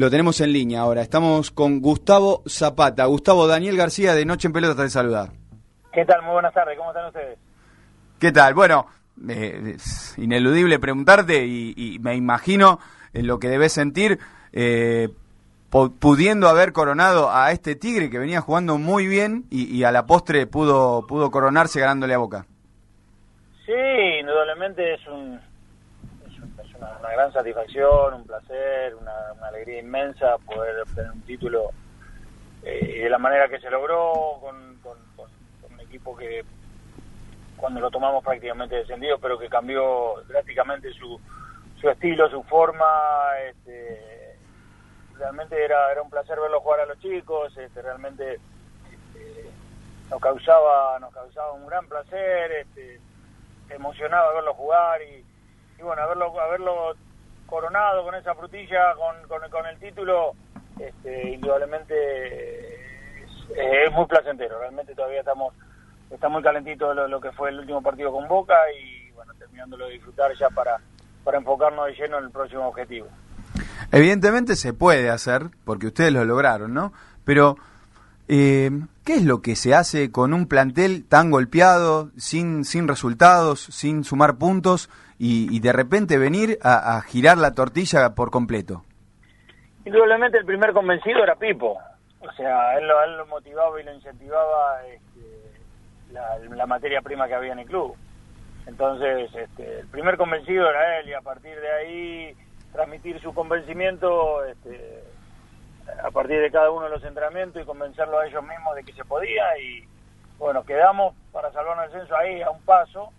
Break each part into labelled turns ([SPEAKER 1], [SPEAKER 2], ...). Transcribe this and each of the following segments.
[SPEAKER 1] Lo tenemos en línea ahora. Estamos con Gustavo Zapata. Gustavo Daniel García de Noche en Pelota te saludar.
[SPEAKER 2] ¿Qué tal? Muy buenas tardes. ¿Cómo están ustedes?
[SPEAKER 1] ¿Qué tal? Bueno, eh, es ineludible preguntarte y, me imagino en lo que debes sentir eh, pudiendo haber coronado a este Tigre que venía jugando muy bien y, a la postre pudo, pudo coronarse ganándole a Boca.
[SPEAKER 2] Sí, indudablemente es, un, una, gran satisfacción, un placer, una, alegría inmensa poder obtener un título eh, de la manera que se logró con, con, un equipo que cuando lo tomamos prácticamente descendido, pero que cambió drásticamente su, su estilo, su forma. Este, realmente era, era un placer verlo jugar a los chicos, este, realmente este, nos causaba nos causaba un gran placer, este, emocionaba verlo jugar y, bueno, haberlo, haberlo coronado con esa frutilla, con, con, el título, este, indudablemente es, muy placentero, realmente todavía estamos está muy calentito lo, lo que fue el último partido con Boca y bueno, terminándolo de disfrutar ya para, para enfocarnos de lleno en el próximo objetivo.
[SPEAKER 1] Evidentemente se puede hacer, porque ustedes lo lograron, ¿no? Pero, eh, ¿qué es lo que se hace con un plantel tan golpeado, sin, sin resultados, sin sumar puntos, y, de repente venir a, girar la tortilla por completo?
[SPEAKER 2] Indudablemente el primer convencido era Pipo. O sea, él lo, él lo motivaba y lo incentivaba este, la, la, materia prima que había en el club. Entonces, este, el primer convencido era él y a partir de ahí transmitir su convencimiento este, a partir de cada uno de los entrenamientos y convencerlo a ellos mismos de que se podía y bueno, quedamos para salvarnos el censo ahí a un paso,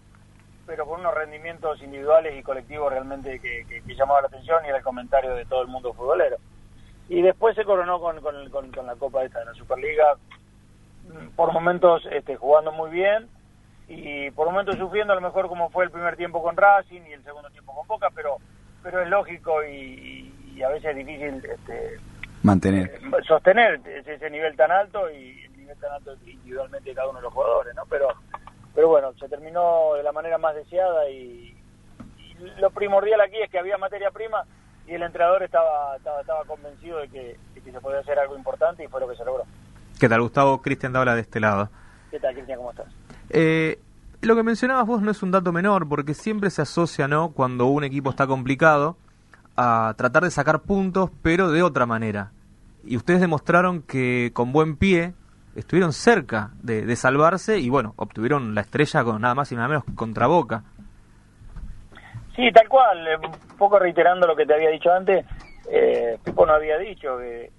[SPEAKER 2] pero con unos rendimientos individuales y colectivos realmente que, que, llamaban la atención y era el comentario de todo el mundo futbolero. Y después se coronó con, con, con, la Copa esta de la Superliga, por momentos este, jugando muy bien y por momentos sufriendo a lo mejor como fue el primer tiempo con Racing y el segundo tiempo con Boca, pero pero es lógico y, a veces es difícil este,
[SPEAKER 1] mantener
[SPEAKER 2] eh, sostener ese, nivel tan alto y el nivel tan alto individualmente de cada uno de los jugadores no pero pero bueno se terminó de la manera más deseada y, lo primordial aquí es que había materia prima y el entrenador estaba estaba, estaba convencido de que, se podía hacer algo importante y fue lo que se logró
[SPEAKER 3] ¿Qué tal Gustavo? Cristian Dabla de este lado
[SPEAKER 2] ¿Qué tal Cristian? ¿Cómo estás?
[SPEAKER 3] Eh, lo que mencionabas vos no es un dato menor, porque siempre se asocia, ¿no? Cuando un equipo está complicado, a tratar de sacar puntos, pero de otra manera. Y ustedes demostraron que con buen pie estuvieron cerca de, salvarse y, bueno, obtuvieron la estrella con nada más y nada menos contra Boca.
[SPEAKER 2] Sí, tal cual. Eh, un poco reiterando lo que te había dicho antes, eh, Pipo no había dicho que,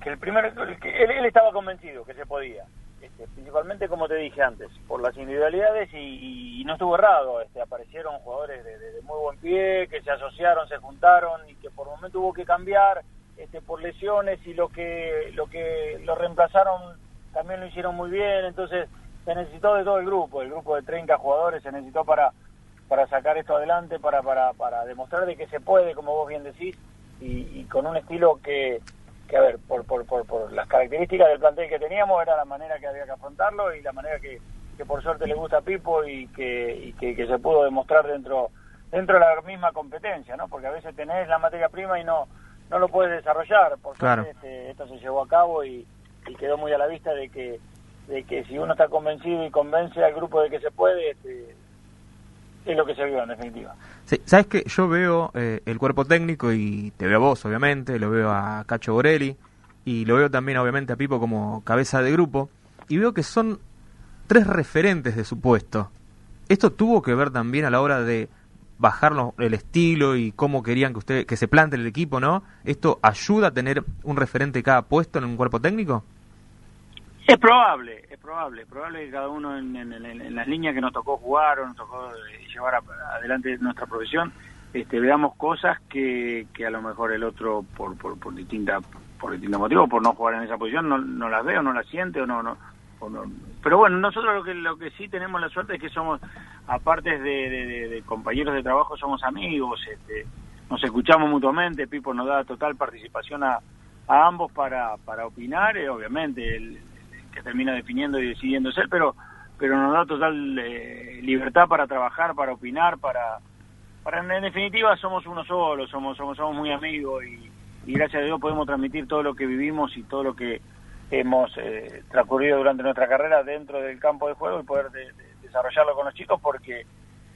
[SPEAKER 2] que el primer, que él estaba convencido que se podía este, principalmente como te dije antes, por las individualidades y, no estuvo errado, este, aparecieron jugadores de, muy buen pie, que se asociaron, se juntaron y que por momento hubo que cambiar este, por lesiones y lo que, lo que lo reemplazaron también lo hicieron muy bien, entonces se necesitó de todo el grupo, el grupo de 30 jugadores se necesitó para, para sacar esto adelante, para, para, para demostrar de que se puede, como vos bien decís, y con un estilo que, que a ver, por, por, por, las características del plantel que teníamos, era la manera que había que afrontarlo y la manera que, que por suerte le gusta a Pipo y que, que, se pudo demostrar dentro dentro de la misma competencia, ¿no? Porque a veces tenés la materia prima y no no lo puedes desarrollar. Por suerte este, esto se llevó a cabo y, quedó muy a la vista de que de que si uno está convencido y convence al grupo de que se puede, este, es lo que se vio en definitiva.
[SPEAKER 3] Sí, Sabes que yo veo eh, el cuerpo técnico y te veo a vos, obviamente, lo veo a Cacho Borelli y lo veo también, obviamente, a Pipo como cabeza de grupo y veo que son tres referentes de su puesto. ¿Esto tuvo que ver también a la hora de bajar el estilo y cómo querían que usted que se plante el equipo, ¿no? ¿Esto ayuda a tener un referente cada puesto en un cuerpo técnico?
[SPEAKER 2] Es probable, es probable, es probable que cada uno en, las líneas que nos tocó jugar o nos tocó eh, llevar adelante nuestra profesión, este, veamos cosas que, que a lo mejor el otro por, por, por distintas por distintos motivos, por no jugar en esa posición, no, no las ve o no las siente o no, no, pero bueno, nosotros lo que lo que sí tenemos la suerte es que somos, aparte de, de, compañeros de trabajo, somos amigos, este, nos escuchamos mutuamente, Pipo nos da total participación a, ambos para, para opinar, y obviamente el, que termina definiendo y decidiendo ser, pero pero nos da total eh, libertad para trabajar, para opinar, para, para en definitiva somos uno solo, somos somos somos muy amigos y, y gracias a Dios podemos transmitir todo lo que vivimos y todo lo que hemos eh, transcurrido durante nuestra carrera dentro del campo de juego y poder desarrollarlo con los chicos porque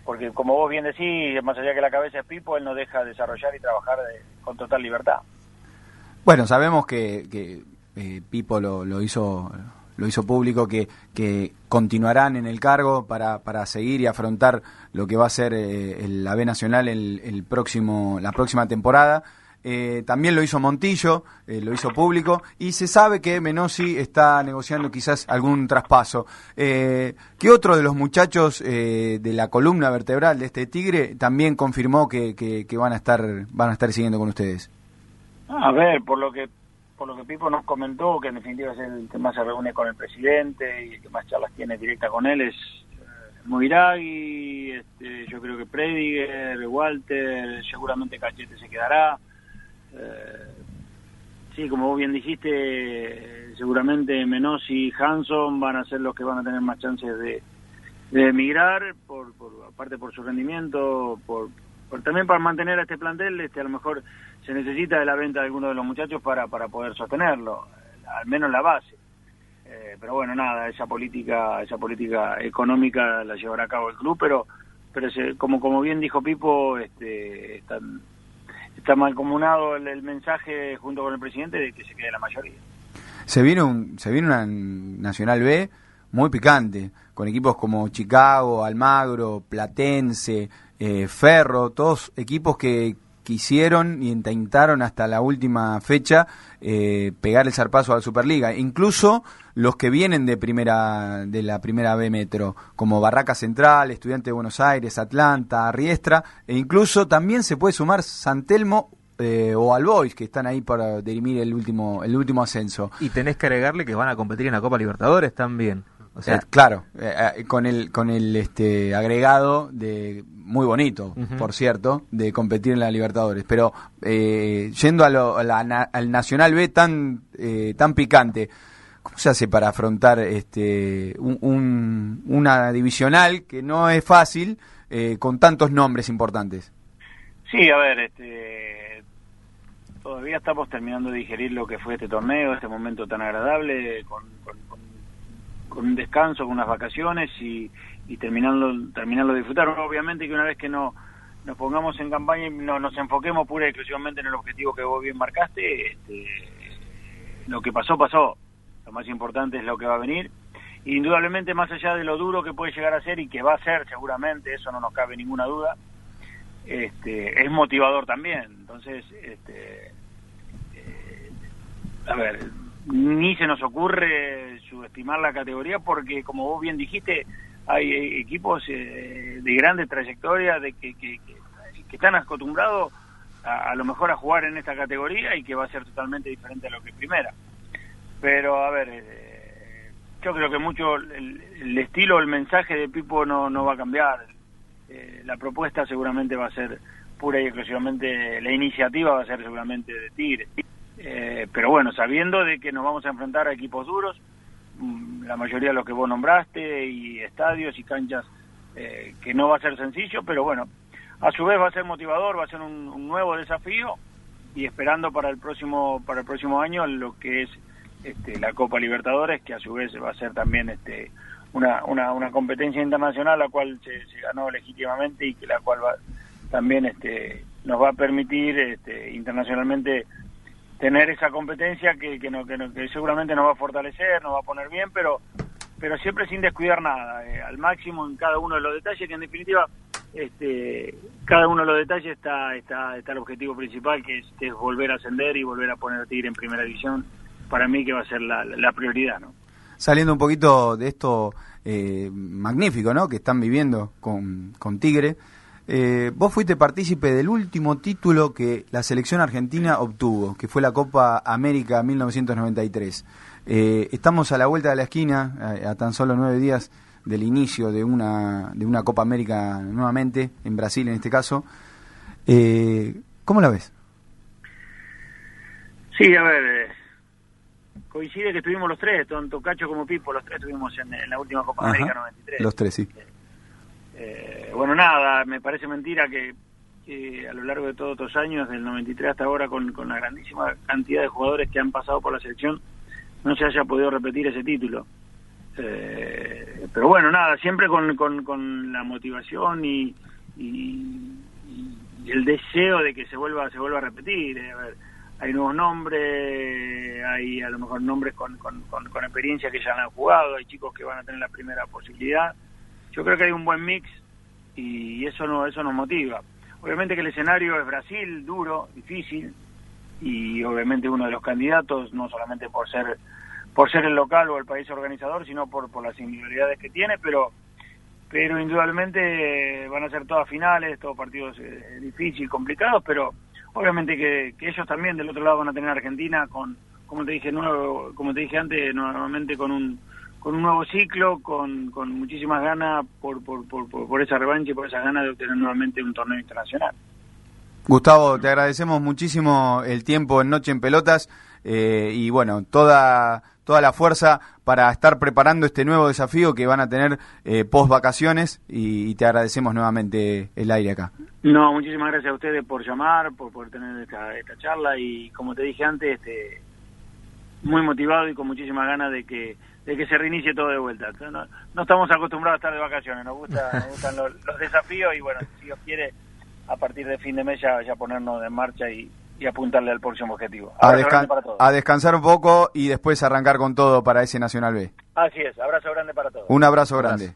[SPEAKER 2] porque como vos bien decís, más allá que la cabeza es Pipo, él no deja desarrollar y trabajar con total libertad.
[SPEAKER 1] Bueno, sabemos que, que eh, Pipo lo, lo, hizo lo hizo público que, que continuarán en el cargo para, para seguir y afrontar lo que va a ser eh, la B Nacional el, el próximo la próxima temporada. Eh, también lo hizo Montillo, eh, lo hizo público, y se sabe que Menossi está negociando quizás algún traspaso. Eh, ¿Qué otro de los muchachos de la columna vertebral de este Tigre también confirmó que, que, van a estar van a estar siguiendo con ustedes?
[SPEAKER 2] A ver, por lo que por lo que Pipo nos comentó, que en definitiva es el que más se reúne con el presidente y el que más charlas tiene directa con él, es Moiragui, este, yo creo que Prediger, Walter, seguramente Cachete se quedará. Eh, sí, como vos bien dijiste, seguramente Menos y Hanson van a ser los que van a tener más chances de, emigrar, por, aparte por su rendimiento, por, también para mantener a este plantel, este a lo mejor se necesita de la venta de alguno de los muchachos para, para poder sostenerlo, al menos la base. Eh, pero bueno, nada, esa política, esa política económica la llevará a cabo el club, pero pero como como bien dijo Pipo, este, están está malcomunado el, el mensaje junto con el presidente de que se quede la mayoría.
[SPEAKER 1] Se viene, un, se viene una Nacional B muy picante, con equipos como Chicago, Almagro, Platense, eh, Ferro, todos equipos que quisieron y intentaron hasta la última fecha eh, pegar el zarpazo a la Superliga. Incluso los que vienen de primera de la primera B Metro, como Barraca Central, Estudiante de Buenos Aires, Atlanta, Riestra, e incluso también se puede sumar San Telmo eh, o Albois, que están ahí para dirimir el último, el último ascenso.
[SPEAKER 3] Y tenés que agregarle que van a competir en la Copa Libertadores también.
[SPEAKER 1] O sea, eh, claro, eh, con el con el este agregado de muy bonito, por cierto, de competir en la Libertadores. Pero yendo a lo, al Nacional B tan tan picante, ¿cómo se hace para afrontar este un, una divisional que no es fácil con tantos nombres importantes?
[SPEAKER 2] Sí, a ver, este todavía estamos terminando de digerir lo que fue este torneo, este momento tan agradable, con, un descanso, con unas vacaciones y, y terminarlo, terminarlo disfrutar. Obviamente que una vez que no nos pongamos en campaña y no, nos enfoquemos pura y exclusivamente en el objetivo que vos bien marcaste, este, lo que pasó, pasó. Lo más importante es lo que va a venir. Indudablemente, más allá de lo duro que puede llegar a ser y que va a ser seguramente, eso no nos cabe ninguna duda, este, es motivador también. Entonces, este, eh, a ver, ni se nos ocurre subestimar la categoría porque, como vos bien dijiste, hay equipos eh, de grandes trayectorias de que, que, están acostumbrados a, lo mejor a jugar en esta categoría y que va a ser totalmente diferente a lo que primera. Pero, a ver, eh, yo creo que mucho el, el estilo, el mensaje de Pipo no, no va a cambiar eh, la propuesta seguramente va a ser pura y exclusivamente, la iniciativa va a ser seguramente de Tigre. Eh, pero bueno, sabiendo de que nos vamos a enfrentar a equipos duros, la mayoría de los que vos nombraste, y estadios y canchas, eh, que no va a ser sencillo, pero bueno, a su vez va a ser motivador, va a ser un, nuevo desafío y esperando para el próximo para el próximo año lo que es este, la Copa Libertadores, que a su vez va a ser también este una, una, una competencia internacional la cual se, ganó legítimamente y que la cual va, también este, nos va a permitir este, internacionalmente tener esa competencia que, que, no, que, seguramente nos va a fortalecer, nos va a poner bien, pero pero siempre sin descuidar nada, eh, al máximo en cada uno de los detalles, que en definitiva este, cada uno de los detalles está, está, está el objetivo principal, que es, volver a ascender y volver a poner a Tigre en primera división, para mí que va a ser la, la prioridad, ¿no?
[SPEAKER 1] saliendo un poquito de esto eh, magnífico ¿no? que están viviendo con, con Tigre, eh, vos fuiste partícipe del último título que la selección argentina obtuvo, que fue la Copa América 1993. Eh, estamos a la vuelta de la esquina, a, tan solo nueve días del inicio de una, de una Copa América nuevamente, en Brasil en este caso. ¿Cómo la ves?
[SPEAKER 2] Sí, a ver, coincide que estuvimos los tres, tanto Cacho como Pipo, los tres estuvimos en, la última Copa América 93.
[SPEAKER 1] Los tres, sí.
[SPEAKER 2] Eh, bueno, nada, me parece mentira que a lo largo de todos estos años, del 93 hasta ahora, con, con la grandísima cantidad de jugadores que han pasado por la selección, no se haya podido repetir ese título. Eh, pero bueno, nada, siempre con, con, con la motivación y, y, y, el deseo de que se vuelva se vuelva a repetir. Eh, a ver, hay nuevos nombres, hay a lo mejor nombres con, con, con, experiencia que ya han jugado, hay chicos que van a tener la primera posibilidad. Yo creo que hay un buen mix y eso no eso nos motiva. Obviamente que el escenario es Brasil, duro, difícil y obviamente uno de los candidatos, no solamente por ser por ser el local o el país organizador, sino por, por las individualidades que tiene, pero pero indudablemente van a ser todas finales, todos partidos eh, difíciles, complicados, pero obviamente que, ellos también del otro lado van a tener Argentina con, como te dije nuevo, como te dije antes, nuevamente con un con un nuevo ciclo, con, con muchísimas ganas por, por, por, por esa revancha y por esas ganas de obtener nuevamente un torneo internacional.
[SPEAKER 1] Gustavo, te agradecemos muchísimo el tiempo en Noche en Pelotas eh, y bueno, toda, toda la fuerza para estar preparando este nuevo desafío que van a tener eh, post vacaciones y, te agradecemos nuevamente el aire acá.
[SPEAKER 2] No, muchísimas gracias a ustedes por llamar, por, por tener esta, esta charla y como te dije antes, este, muy motivado y con muchísimas ganas de que de que se reinicie todo de vuelta. No, no estamos acostumbrados a estar de vacaciones, nos, gusta, nos gustan los, los desafíos y bueno, si Dios quiere a partir de fin de mes ya, ponernos en marcha y, apuntarle al próximo objetivo.
[SPEAKER 1] A, descansar un poco y después arrancar con todo para ese Nacional B.
[SPEAKER 2] Así es, abrazo grande para todos.
[SPEAKER 1] Un abrazo grande.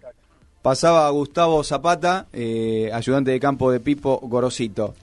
[SPEAKER 1] Pasaba Gustavo Zapata, eh, ayudante de campo de Pipo Gorosito.